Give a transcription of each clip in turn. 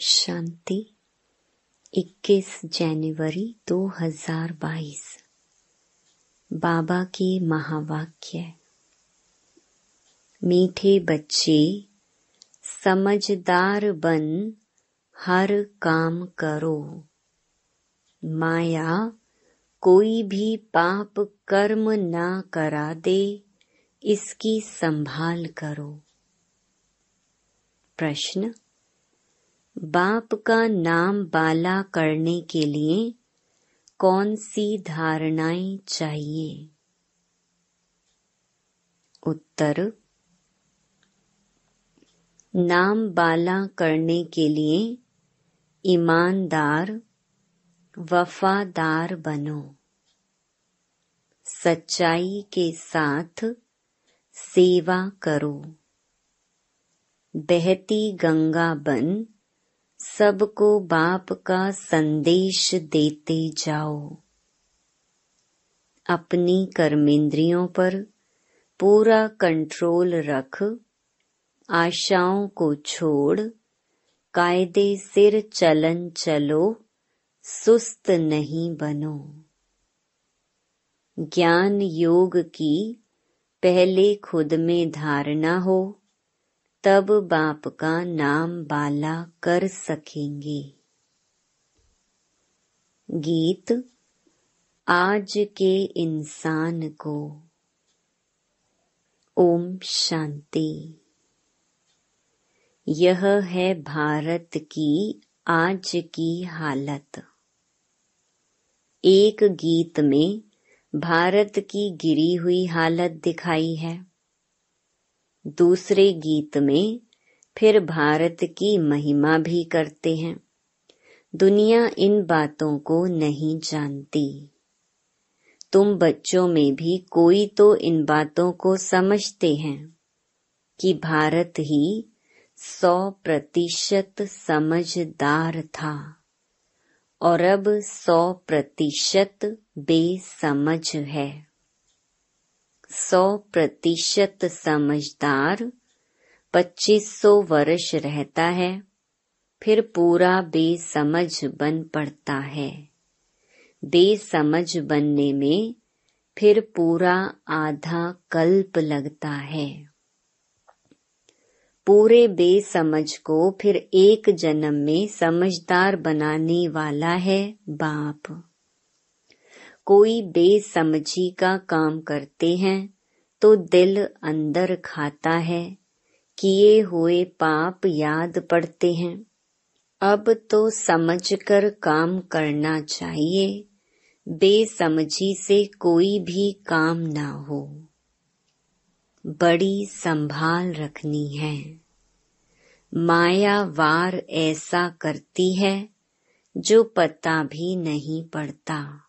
शांति 21 जनवरी 2022 बाबा के महावाक्य। मीठे बच्चे, समझदार बन, हर काम करो। माया, कोई भी पाप कर्म ना करा दे, इसकी संभाल करो। प्रश्न बाप का नाम बाला करने के लिए कौन सी धारणाएँ चाहिए? उत्तर, नाम बाला करने के लिए ईमानदार, वफादार बनो। सच्चाई के साथ सेवा करो। बहती गंगा बन सबको बाप का संदेश देते जाओ। अपनी कर्मेंद्रियों पर पूरा कंट्रोल रख, आशाओं को छोड़, कायदे सिर चलन चलो, सुस्त नहीं बनो। ज्ञान योग की पहले खुद में धारणा हो तब बाप का नाम बाला कर सकेंगे। गीत, आज के इंसान को। ओम शांति। यह है भारत की आज की हालत। एक गीत में भारत की गिरी हुई हालत दिखाई है। दूसरे गीत में फिर भारत की महिमा भी करते हैं। दुनिया इन बातों को नहीं जानती। तुम बच्चों में भी कोई तो इन बातों को समझते हैं कि भारत ही सौ प्रतिशत समझदार था और अब सौ प्रतिशत बेसमझ है। सौ प्रतिशत समझदार पच्चीस सौ वर्ष रहता है, फिर पूरा बेसमझ बन पड़ता है। बेसमझ बनने में फिर पूरा आधा कल्प लगता है। पूरे बेसमझ को फिर एक जन्म में समझदार बनाने वाला है बाप। कोई बेसमझी का काम करते हैं तो दिल अंदर खाता है, किए हुए पाप याद पड़ते हैं। अब तो समझकर काम करना चाहिए, बेसमझी से कोई भी काम ना हो। बड़ी संभाल रखनी है। माया वार ऐसा करती है, जो पता भी नहीं पड़ता।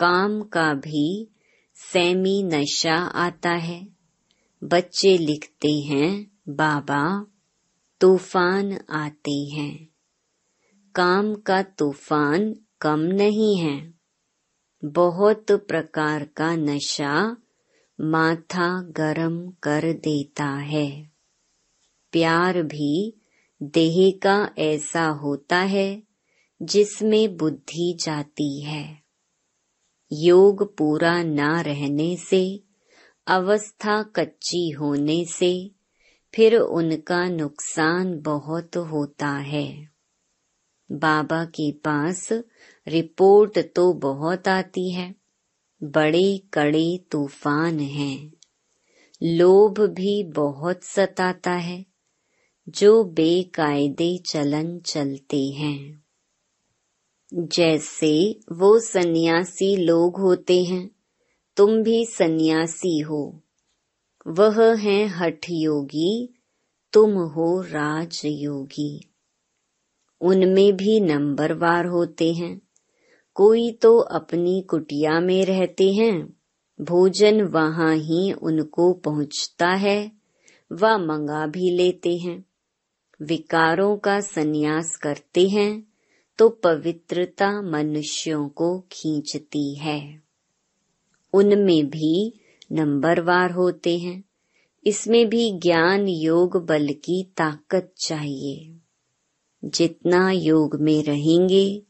काम का भी सैमी नशा आता है। बच्चे लिखते हैं, बाबा, तूफ़ान आते हैं। काम का तूफ़ान कम नहीं है। बहुत प्रकार का नशा माथा गरम कर देता है। प्यार भी देह का ऐसा होता है जिसमें बुद्धि जाती है। योग पूरा ना रहने से, अवस्था कच्ची होने से, फिर उनका नुकसान बहुत होता है। बाबा के पास रिपोर्ट तो बहुत आती है। बड़े कड़े तूफ़ान हैं। लोभ भी बहुत सताता है। जो बेकायदे चलन चलते हैं। जैसे वो सन्यासी लोग होते हैं, तुम भी सन्यासी हो। वह है हठ योगी, तुम हो राज योगी। उनमें भी नंबरवार होते हैं। कोई तो अपनी कुटिया में रहते हैं, भोजन वहाँ ही उनको पहुँचता है व मंगा भी लेते हैं। विकारों का सन्यास करते हैं तो पवित्रता मनुष्यों को खींचती है। उनमें भी नंबरवार होते हैं। इसमें भी ज्ञान योग बल की ताकत चाहिए। जितना योग में रहेंगे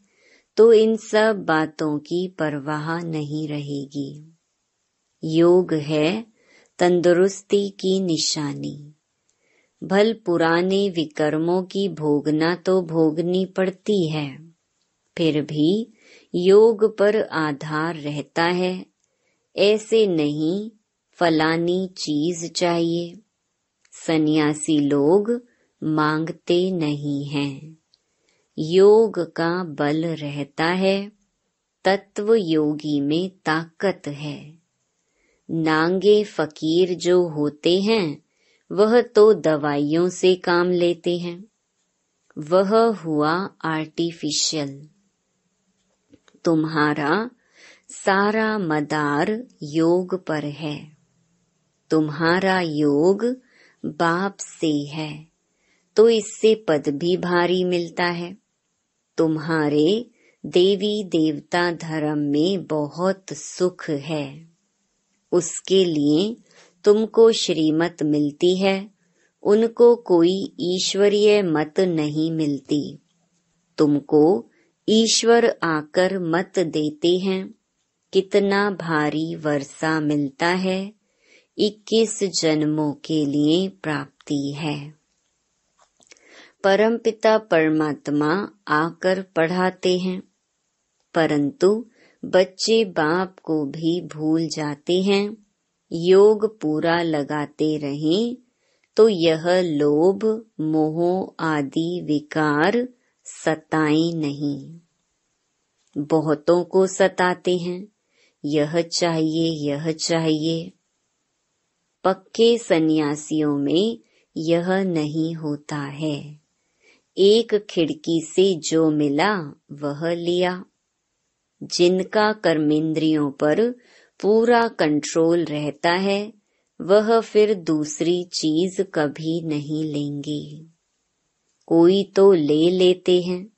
तो इन सब बातों की परवाह नहीं रहेगी। योग है तंदुरुस्ती की निशानी। भल पुराने विकर्मों की भोगना तो भोगनी पड़ती है। फिर भी योग पर आधार रहता है। ऐसे नहीं, फलानी चीज़ चाहिए। सन्यासी लोग मांगते नहीं हैं। योग का बल रहता है। तत्व योगी में ताकत है। नांगे फकीर जो होते हैं वह तो दवाइयों से काम लेते हैं। वह हुआ आर्टिफिशियल। तुम्हारा सारा मदार योग पर है। तुम्हारा योग बाप से है तो इससे पद भी भारी मिलता है। तुम्हारे देवी देवता धर्म में बहुत सुख है। उसके लिए तुमको श्रीमत मिलती है, उनको कोई ईश्वरीय मत नहीं मिलती। तुमको ईश्वर आकर मत देते हैं, कितना भारी वर्षा मिलता है, इक्कीस जन्मों के लिए प्राप्ति है। परमपिता परमात्मा आकर पढ़ाते हैं, परंतु बच्चे बाप को भी भूल जाते हैं योग पूरा लगाते रहें तो यह लोभ, मोह आदि विकार सताए नहीं। बहुतों को सताते हैं, यह चाहिए यह चाहिए। पक्के सन्यासियों में यह नहीं होता है। एक खिड़की से जो मिला, वह लिया। जिनका कर्मेंद्रियों पर पूरा कंट्रोल रहता है, वह फिर दूसरी चीज़ कभी नहीं लेंगे। कोई तो ले लेते हैं,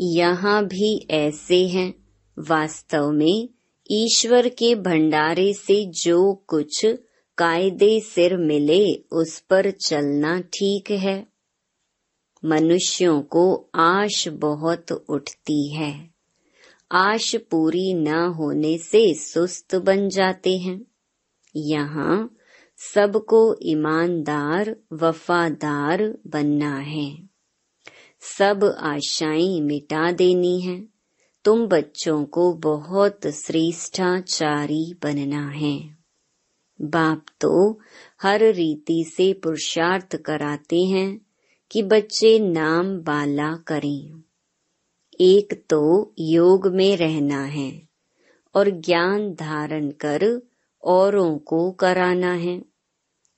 यहाँ भी ऐसे हैं। वास्तव में ईश्वर के भंडारे से जो कुछ कायदे सिर मिले, उस पर चलना ठीक है। मनुष्यों को आश बहुत उठती है। आश पूरी न होने से सुस्त बन जाते हैं। यहाँ सबको ईमानदार, वफादार बनना है। सब आशाएँ मिटा देनी है। तुम बच्चों को बहुत श्रेष्ठाचारी बनना है। बाप तो हर रीति से पुरुषार्थ कराते हैं कि बच्चे नाम बाला करें। एक तो योग में रहना है और ज्ञान धारण कर औरों को कराना है,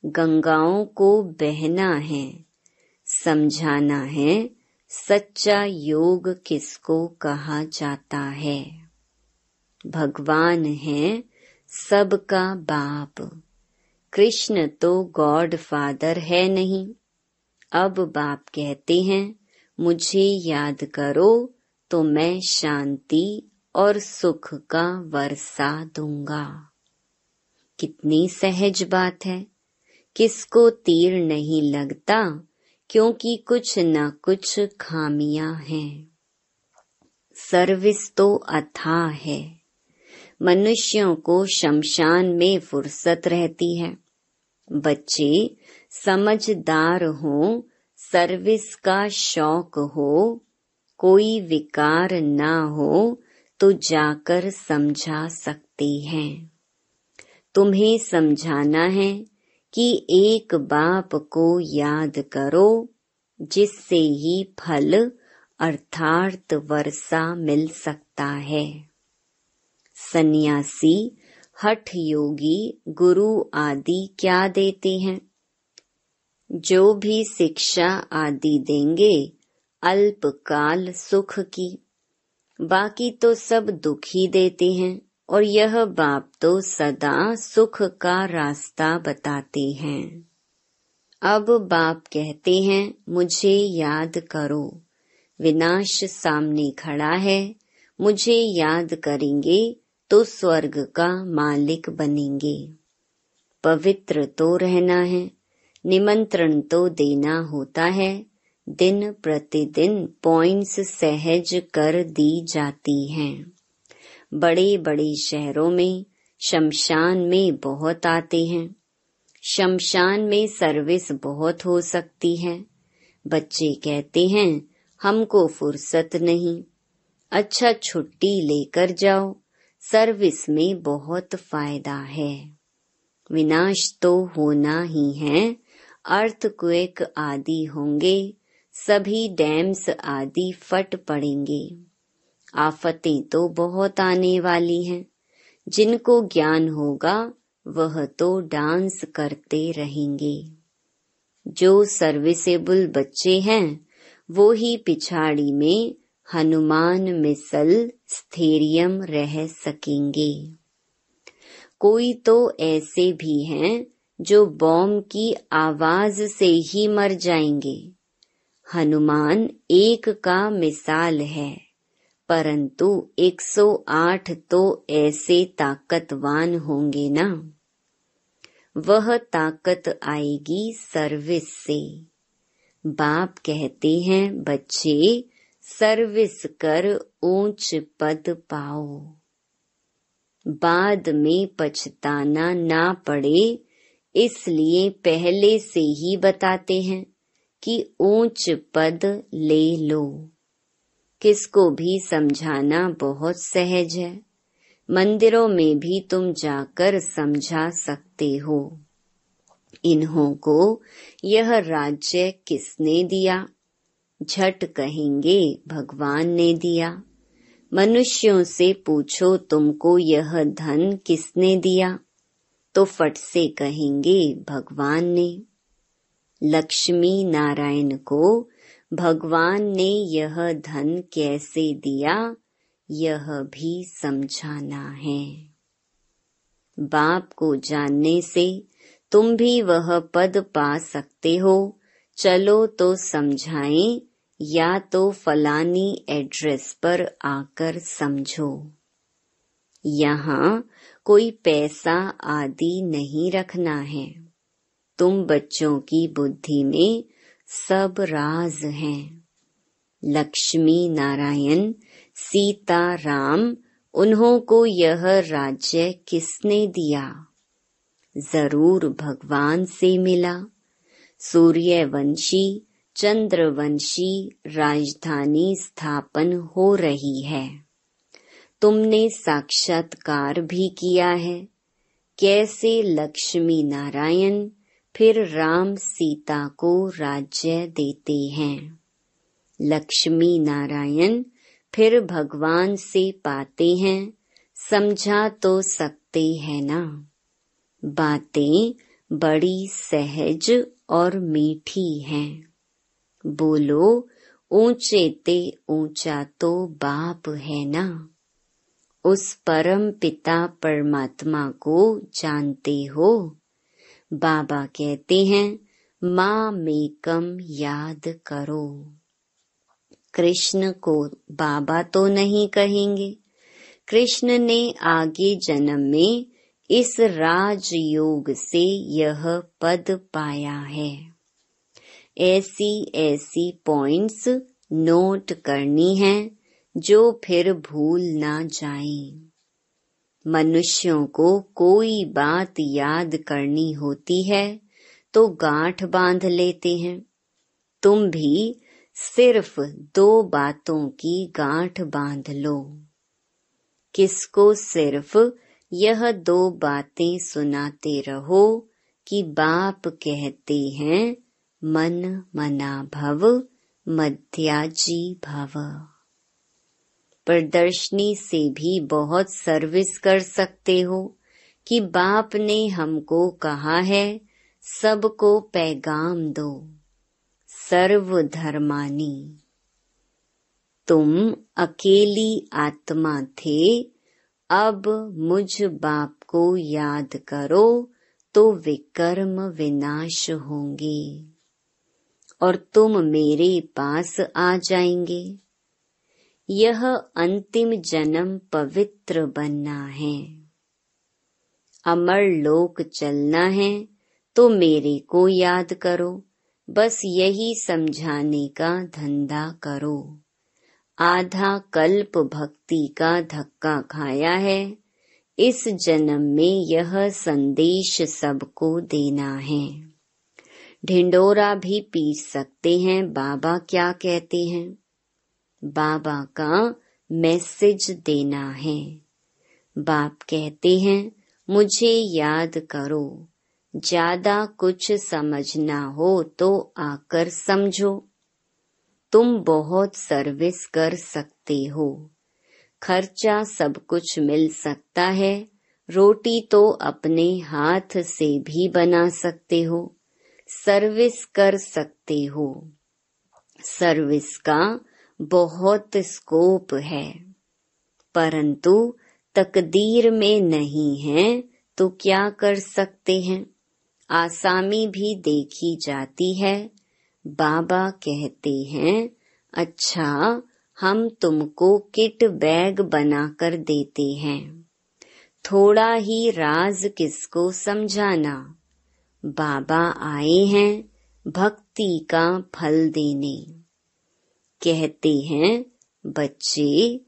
गंगाओं को बहना है, समझाना है सच्चा योग किसको कहा जाता है। भगवान है सबका बाप। कृष्ण तो गॉड फादर है नहीं। अब बाप कहते हैं, मुझे याद करो तो मैं शांति और सुख का वर्षा दूँगा। कितनी सहज बात है। किसको तीर नहीं लगता, क्योंकि कुछ न कुछ खामियाँ हैं। सर्विस तो अथाह है। मनुष्यों को शमशान में फुर्सत रहती है। बच्चे समझदार हो, सर्विस का शौक हो कोई विकार ना हो तो जाकर समझा सकते हैं। तुम्हें समझाना है कि एक बाप को याद करो, जिससे ही फल अर्थात वर्षा मिल सकता है। सन्यासी, हठ योगी, गुरु आदि क्या देते हैं? जो भी शिक्षा आदि देंगे अल्पकाल सुख की। बाकी तो सब दुख ही देते हैं, और यह बाप तो सदा सुख का रास्ता बताते हैं। अब बाप कहते हैं, मुझे याद करो। विनाश सामने खड़ा है, मुझे याद करेंगे तो स्वर्ग का मालिक बनेंगे। पवित्र तो रहना है, निमंत्रण तो देना होता है दिन प्रतिदिन पॉइंट्स सहज कर दी जाती हैं। बड़े बड़े शहरों में, शमशान में बहुत आते हैं। शमशान में सर्विस बहुत हो सकती है। बच्चे कहते हैं, हमको फुर्सत नहीं। अच्छा छुट्टी लेकर जाओ। सर्विस में बहुत फ़ायदा है। विनाश तो होना ही है। अर्थक्वेक आदि होंगे। सभी डैम्स आदि फट पड़ेंगे। आफतें तो बहुत आने वाली हैं। जिनको ज्ञान होगा, वह तो डांस करते रहेंगे। जो सर्विसेबल बच्चे हैं, वो ही पिछाड़ी में हनुमान मिसल स्थेरियम रह सकेंगे। कोई तो ऐसे भी हैं, जो बॉम्ब की आवाज़ से ही मर जाएँगे। हनुमान एक का मिसाल है, परंतु 108 तो ऐसे ताकतवान होंगे ना। वह ताकत आएगी सर्विस से। बाप कहते हैं, बच्चे, सर्विस कर ऊंच पद पाओ। बाद में पछताना ना पड़े, इसलिए पहले से ही बताते हैं। कि ऊंच पद ले लो। किसको भी समझाना बहुत सहज है। मंदिरों में भी तुम जाकर समझा सकते हो। इन्हों को यह राज्य किसने दिया? झट कहेंगे भगवान ने दिया। मनुष्यों से पूछो तुमको यह धन किसने दिया? तो फट से कहेंगे भगवान ने। लक्ष्मी नारायण को, भगवान ने यह धन कैसे दिया? यह भी समझाना है। बाप को जानने से तुम भी वह पद पा सकते हो। चलो तो समझाएँ, या तो फलानी एड्रेस पर आकर समझो। यहाँ कोई पैसा आदि नहीं रखना है। तुम बच्चों की बुद्धि में सब राज हैं। लक्ष्मी नारायण सीता राम उन्हों को यह राज्य किसने दिया? ज़रूर भगवान से मिला। सूर्यवंशी, चंद्रवंशी राजधानी स्थापन हो रही है। तुमने साक्षात्कार भी किया है। कैसे लक्ष्मी नारायण फिर राम सीता को राज्य देते हैं। लक्ष्मी नारायण फिर भगवान से पाते हैं। समझा तो सकते हैं ना। बातें बड़ी सहज और मीठी हैं। बोलो, ऊँचे ते ऊँचा तो बाप है ना। उस परम पिता परमात्मा को जानते हो। बाबा कहते हैं, माँ मेकम याद करो। कृष्ण को बाबा तो नहीं कहेंगे। कृष्ण ने आगे जन्म में इस राजयोग से यह पद पाया है। ऐसी ऐसी पॉइंट्स नोट करनी है, जो फिर भूल ना जाए। मनुष्यों को कोई बात याद करनी होती है तो गांठ बाँध लेते हैं। तुम भी सिर्फ़ दो बातों की गांठ बाँध लो। किसको सिर्फ़ यह दो बातें सुनाते रहो कि बाप कहते हैं, मन मना भव, मध्याजी भव। प्रदर्शनी से भी बहुत सर्विस कर सकते हो कि बाप ने हमको कहा है, सबको पैगाम दो, सर्वधर्मानी। तुम अकेली आत्मा थे, अब मुझ बाप को याद करो तो विकर्म विनाश होंगे और तुम मेरे पास आ जाएँगे। यह अंतिम जन्म पवित्र बनना है। अमर लोक चलना है तो मेरे को याद करो, बस यही समझाने का धंधा करो। आधा कल्प भक्ति का धक्का खाया है, इस जन्म में यह संदेश सबको देना है। ढिंडोरा भी पीट सकते हैं, बाबा क्या कहते हैं? बाबा का मैसेज देना है। बाप कहते हैं, मुझे याद करो, ज़्यादा कुछ समझना हो तो आकर समझो। तुम बहुत सर्विस कर सकते हो। खर्चा सब कुछ मिल सकता है। रोटी तो अपने हाथ से भी बना सकते हो। सर्विस कर सकते हो। सर्विस का बहुत स्कोप है। परंतु तकदीर में नहीं है तो क्या कर सकते हैं? आसामी भी देखी जाती है। बाबा कहते हैं अच्छा हम तुमको किट बैग बनाकर देते हैं। थोड़ा ही राज किसको समझाना? बाबा आए हैं भक्ति का फल देने। कहते हैं, बच्चे,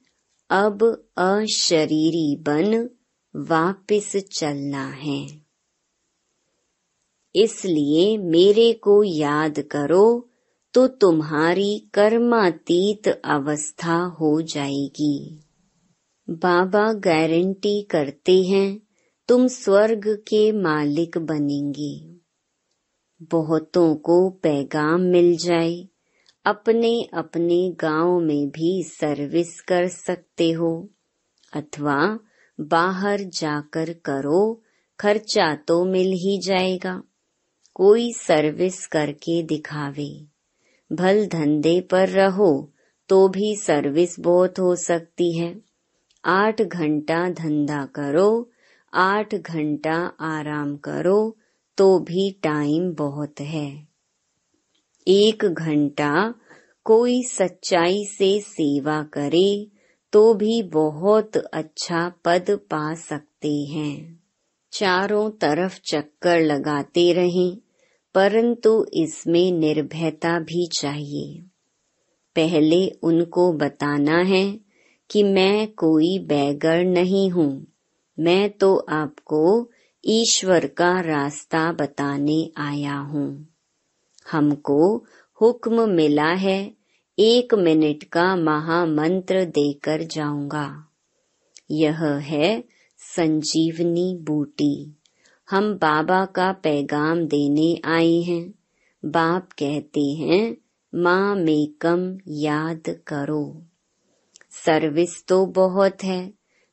अब अशरीरी बन वापिस चलना है। इसलिए मेरे को याद करो तो तुम्हारी कर्मातीत अवस्था हो जाएगी। बाबा गारंटी करते हैं, तुम स्वर्ग के मालिक बनेंगे। बहुतों को पैगाम मिल जाए अपने अपने गाँव में भी सर्विस कर सकते हो। अथवा बाहर जाकर करो, खर्चा तो मिल ही जाएगा। कोई सर्विस करके दिखावे। भल धंधे पर रहो तो भी सर्विस बहुत हो सकती है। आठ घंटा धंधा करो, आठ घंटा आराम करो तो भी टाइम बहुत है। एक घंटा कोई सच्चाई से सेवा करे तो भी बहुत अच्छा पद पा सकते हैं। चारों तरफ़ चक्कर लगाते रहें, परंतु इसमें निर्भयता भी चाहिए। पहले उनको बताना है कि मैं कोई बैगर नहीं हूँ। मैं तो आपको ईश्वर का रास्ता बताने आया हूँ। हमको हुक्म मिला है, एक मिनट का महामंत्र देकर जाऊँगा। यह है संजीवनी बूटी। हम बाबा का पैगाम देने आए हैं। बाप कहते हैं, माँ, मेकम याद करो। सर्विस तो बहुत है,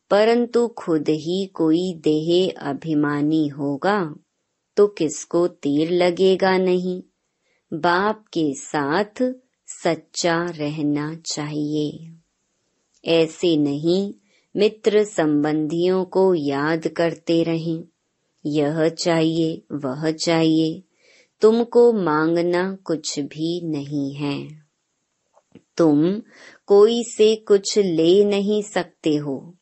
परंतु खुद ही कोई देह अभिमानी होगा तो किसको तीर लगेगा नहीं? बाप के साथ सच्चा रहना चाहिए। ऐसे नहीं, मित्र संबंधियों को याद करते रहें। यह चाहिए, वह चाहिए। तुमको मांगना कुछ भी नहीं है। तुम कोई से कुछ ले नहीं सकते हो।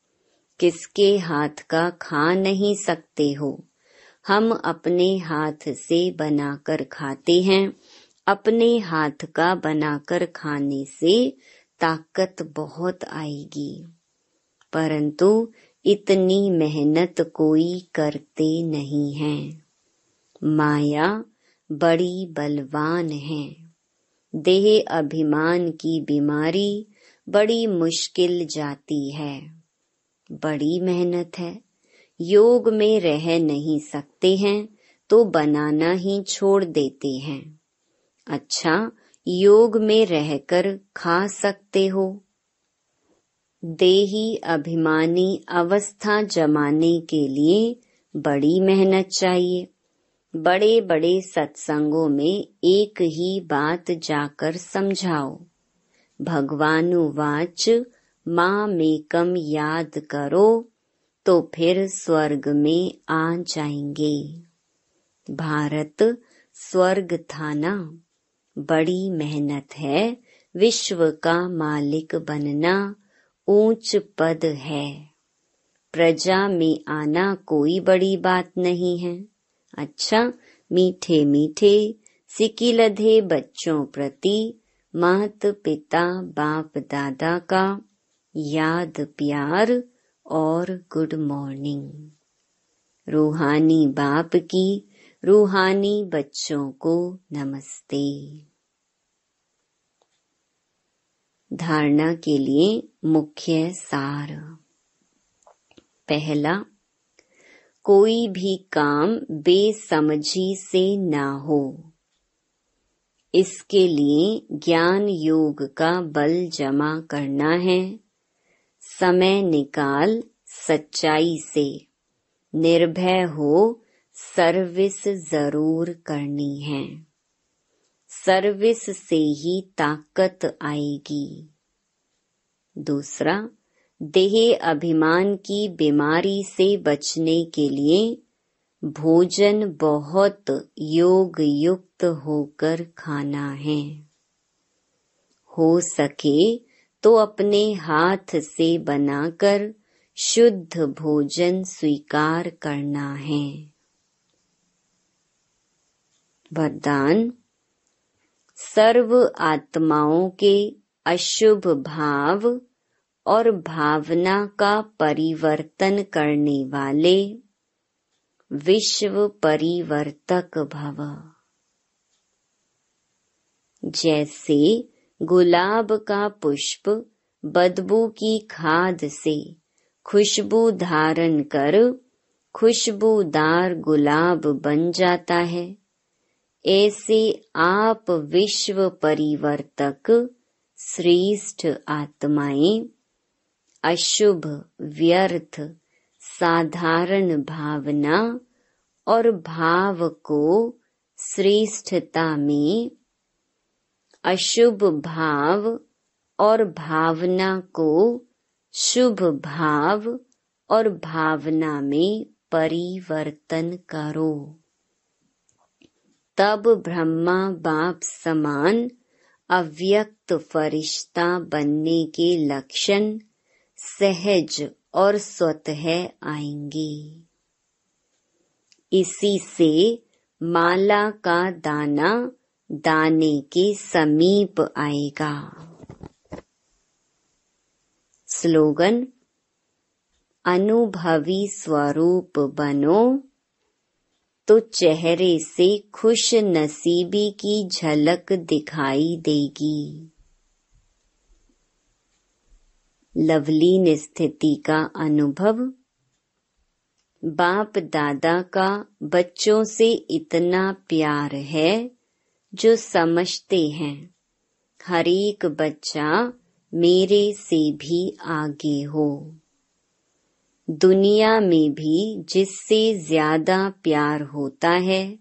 किसके हाथ का खा नहीं सकते हो। हम अपने हाथ से बनाकर खाते हैं। अपने हाथ का बनाकर खाने से ताकत बहुत आएगी। परंतु इतनी मेहनत कोई करते नहीं है। माया बड़ी बलवान है। देह अभिमान की बीमारी बड़ी मुश्किल जाती है। बड़ी मेहनत है। योग में रह नहीं सकते हैं तो बनाना ही छोड़ देते हैं। अच्छा योग में रहकर खा सकते हो। देही अभिमानी अवस्था जमाने के लिए बड़ी मेहनत चाहिए। बड़े बड़े सत्संगों में एक ही बात जाकर समझाओ। भगवानुवाच, माँ मेकम याद करो तो फिर स्वर्ग में आ जाएँगे। भारत स्वर्ग था ना। बड़ी मेहनत है। विश्व का मालिक बनना ऊंच पद है। प्रजा में आना कोई बड़ी बात नहीं है। अच्छा मीठे मीठे सिकिलधे बच्चों प्रति मात पिता बाप दादा का याद प्यार और गुड मॉर्निंग। रूहानी बाप की रूहानी बच्चों को नमस्ते। धारणा के लिए मुख्य सार। पहला, कोई भी काम बेसमझी से ना हो। इसके लिए ज्ञान योग का बल जमा करना है। समय निकाल सच्चाई से। निर्भय हो सर्विस ज़रूर करनी है। सर्विस से ही ताकत आएगी। दूसरा, देह अभिमान की बीमारी से बचने के लिए भोजन बहुत योग युक्त होकर खाना है। हो सके तो अपने हाथ से बनाकर शुद्ध भोजन स्वीकार करना है। वरदान, सर्व आत्माओं के अशुभ भाव और भावना का परिवर्तन करने वाले विश्व परिवर्तक भव। जैसे गुलाब का पुष्प बदबू की खाद से खुशबू धारण कर खुशबूदार गुलाब बन जाता है। ऐसे आप विश्व परिवर्तक श्रेष्ठ आत्माएँ, अशुभ, व्यर्थ, साधारण भावना और भाव को श्रेष्ठता में, अशुभ भाव और भावना को शुभ भाव और भावना में परिवर्तन करो। तब ब्रह्मा बाप समान अव्यक्त फरिश्ता बनने के लक्षण सहज और स्वतः आएँगे। इसी से माला का दाना दाने के समीप आएगा। स्लोगन, अनुभवी स्वरूप बनो तो चेहरे से खुश नसीबी की झलक दिखाई देगी। लवलीन स्थिति का अनुभव। बाप दादा का बच्चों से इतना प्यार है जो समझते हैं। हर एक बच्चा मेरे से भी आगे हो। दुनिया में भी जिससे ज़्यादा प्यार होता है,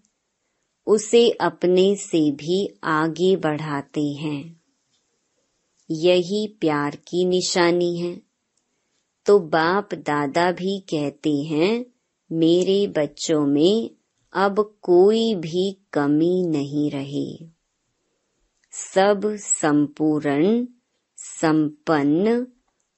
उसे अपने से भी आगे बढ़ाते हैं। यही प्यार की निशानी है। तो बाप दादा भी कहते हैं, मेरे बच्चों में अब कोई भी कमी नहीं रही। सब संपूर्ण, संपन्न